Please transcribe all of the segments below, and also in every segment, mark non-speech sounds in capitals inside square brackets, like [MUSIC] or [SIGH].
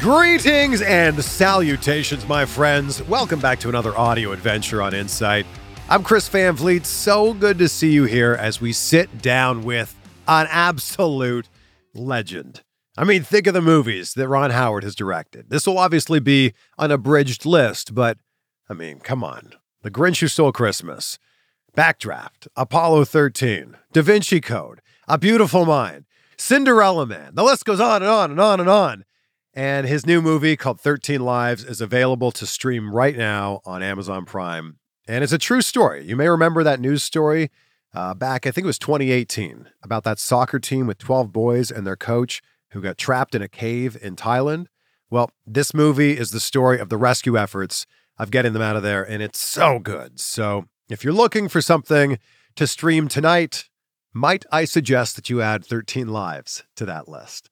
Greetings and salutations, my friends. Welcome back to another audio adventure on Insight. I'm Chris Van Vliet. So good to see you here as we sit down with an absolute legend. I mean, think of the movies that Ron Howard has directed. This will obviously be an abridged list, but I mean, come on. The Grinch Who Stole Christmas, Backdraft, Apollo 13, Da Vinci Code, A Beautiful Mind, Cinderella Man. The list goes on and on and on and on. And his new movie called 13 Lives is available to stream right now on Amazon Prime. And it's a true story. You may remember that news story uh, back, I think it was 2018, about that soccer team with 12 boys and their coach who got trapped in a cave in Thailand. Well, this movie is the story of the rescue efforts of getting them out of there, and it's so good. So if you're looking for something to stream tonight, might I suggest that you add 13 Lives to that list?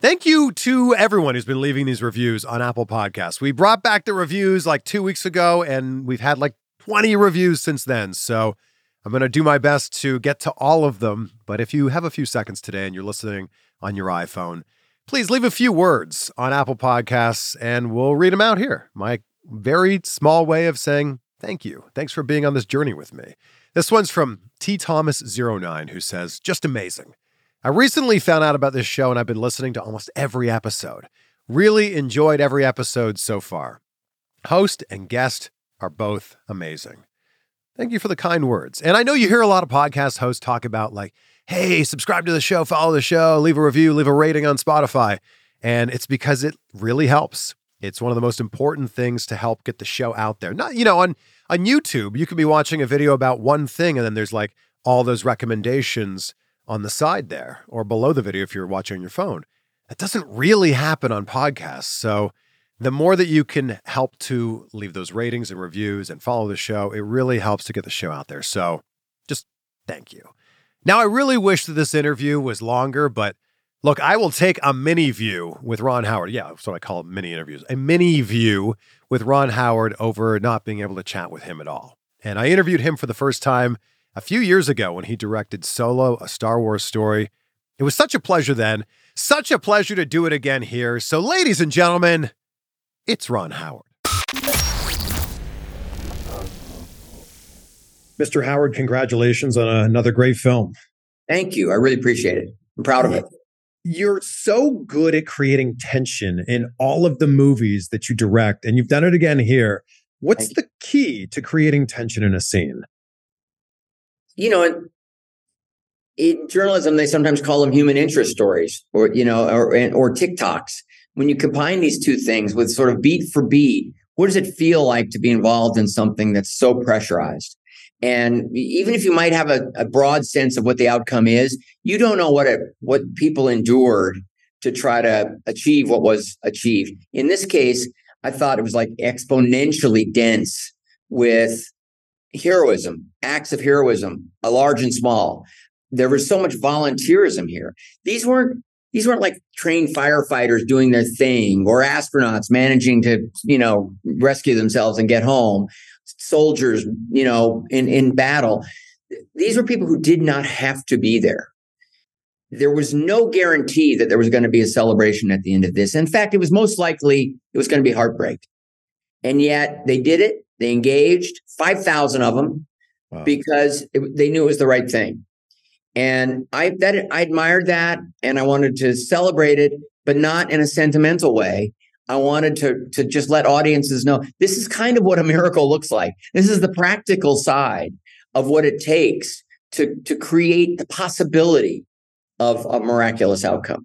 Thank you to everyone who's been leaving these reviews on Apple Podcasts. We brought back the reviews like two weeks ago, and we've had like 20 reviews since then. So I'm going to do my best to get to all of them. But if you have a few seconds today and you're listening on your iPhone, please leave a few words on Apple Podcasts and we'll read them out here. My very small way of saying thank you. Thanks for being on this journey with me. This one's from T Thomas09, who says, just amazing. I recently found out about this show and I've been listening to almost every episode. Really enjoyed every episode so far. Host and guest are both amazing. Thank you for the kind words. And I know you hear a lot of podcast hosts talk about, like, hey, subscribe to the show, follow the show, leave a review, leave a rating on Spotify. And it's because it really helps. It's one of the most important things to help get the show out there. Not, you know, on on YouTube, you can be watching a video about one thing and then there's like all those recommendations on the side there or below the video if you're watching on your phone. That doesn't really happen on podcasts. So the more that you can help to leave those ratings and reviews and follow the show, it really helps to get the show out there. So just thank you. Now, I really wish that this interview was longer, but look, I will take a mini view with Ron Howard. Yeah, that's what I call mini interviews. A mini view with Ron Howard over not being able to chat with him at all. And I interviewed him for the first time a few years ago when he directed Solo, a Star Wars story. It was such a pleasure then, such a pleasure to do it again here. So, ladies and gentlemen, it's Ron Howard. Mr. Howard, congratulations on another great film. Thank you. I really appreciate it. I'm proud of it. You're so good at creating tension in all of the movies that you direct, and you've done it again here. What's the key to creating tension in a scene? You know, in, journalism, they sometimes call them human interest stories, or you know, or or TikToks. When you combine these two things with sort of beat for beat, what does it feel like to be involved in something that's so pressurized? And even if you might have a, a broad sense of what the outcome is, you don't know what it, what people endured to try to achieve what was achieved. In this case, I thought it was like exponentially dense with heroism, acts of heroism, a large and small. There was so much volunteerism here. These weren't these weren't like trained firefighters doing their thing or astronauts managing to, you know, rescue themselves and get home soldiers, you know, in, in battle. These were people who did not have to be there. there was no guarantee that there was going to be a celebration at the end of this. In fact, it was most likely it was going to be heartbreak. And yet they did it. They engaged 5,000 of them wow. because it, they knew it was the right thing. And I that I admired that and I wanted to celebrate it, but not in a sentimental way. I wanted to to just let audiences know this is kind of what a miracle looks like. This is the practical side of what it takes to to create the possibility of a miraculous outcome.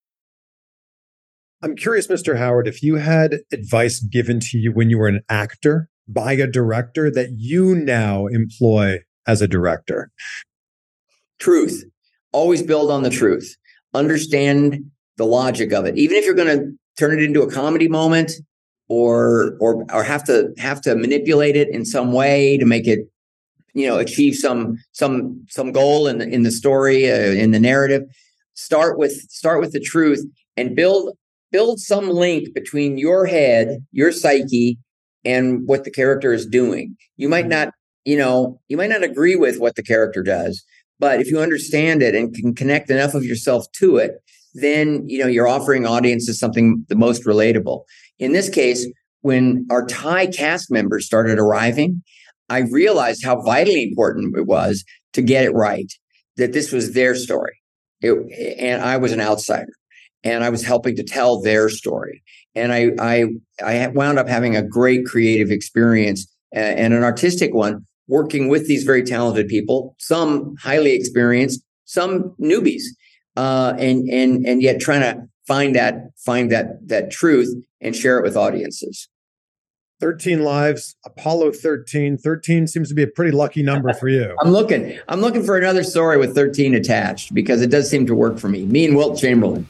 I'm curious, Mr. Howard, if you had advice given to you when you were an actor by a director that you now employ as a director. Truth. Always build on the truth. Understand the logic of it. Even if you're going to turn it into a comedy moment or or or have to have to manipulate it in some way to make it you know achieve some some some goal in the, in the story uh, in the narrative start with start with the truth and build build some link between your head, your psyche, and what the character is doing. You might mm-hmm. not, you know, you might not agree with what the character does, but if you understand it and can connect enough of yourself to it, then you know you're offering audiences something the most relatable. In this case, when our Thai cast members started arriving, I realized how vitally important it was to get it right. That this was their story, it, and I was an outsider and I was helping to tell their story. And I I I wound up having a great creative experience and an artistic one working with these very talented people, some highly experienced, some newbies, uh, and and and yet trying to find that find that that truth and share it with audiences. 13 lives, Apollo 13. 13 seems to be a pretty lucky number for you. [LAUGHS] I'm looking. I'm looking for another story with 13 attached because it does seem to work for me. Me and Wilt Chamberlain.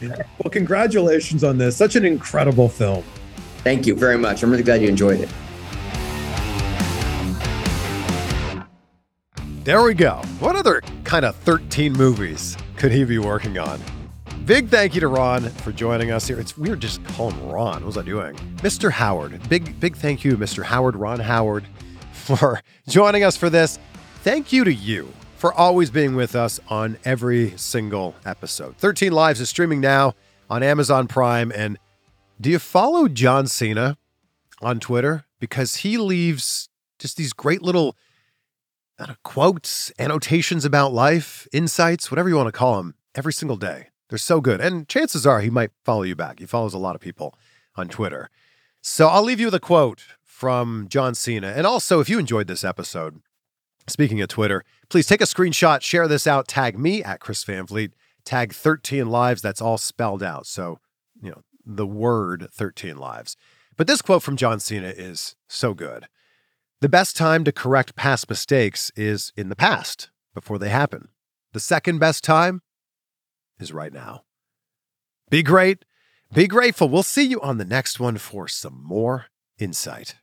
[LAUGHS] Well, congratulations on this. Such an incredible film. Thank you very much. I'm really glad you enjoyed it. There we go. What other kind of 13 movies could he be working on? Big thank you to Ron for joining us here. It's weird just calling Ron. What was I doing? Mr. Howard. Big big thank you, Mr. Howard, Ron Howard, [LAUGHS] for joining us for this. Thank you to you for always being with us on every single episode. 13 Lives is streaming now on Amazon Prime. And do you follow John Cena on Twitter? Because he leaves just these great little know, quotes, annotations about life, insights, whatever you want to call them, every single day. They're so good. And chances are he might follow you back. He follows a lot of people on Twitter. So I'll leave you with a quote from John Cena. And also, if you enjoyed this episode, Speaking of Twitter, please take a screenshot, share this out, tag me at Chris Van Vliet, tag 13 Lives. That's all spelled out. So, you know, the word 13 Lives. But this quote from John Cena is so good. The best time to correct past mistakes is in the past, before they happen. The second best time is right now. Be great Be grateful. We'll see you on the next one for some more insight.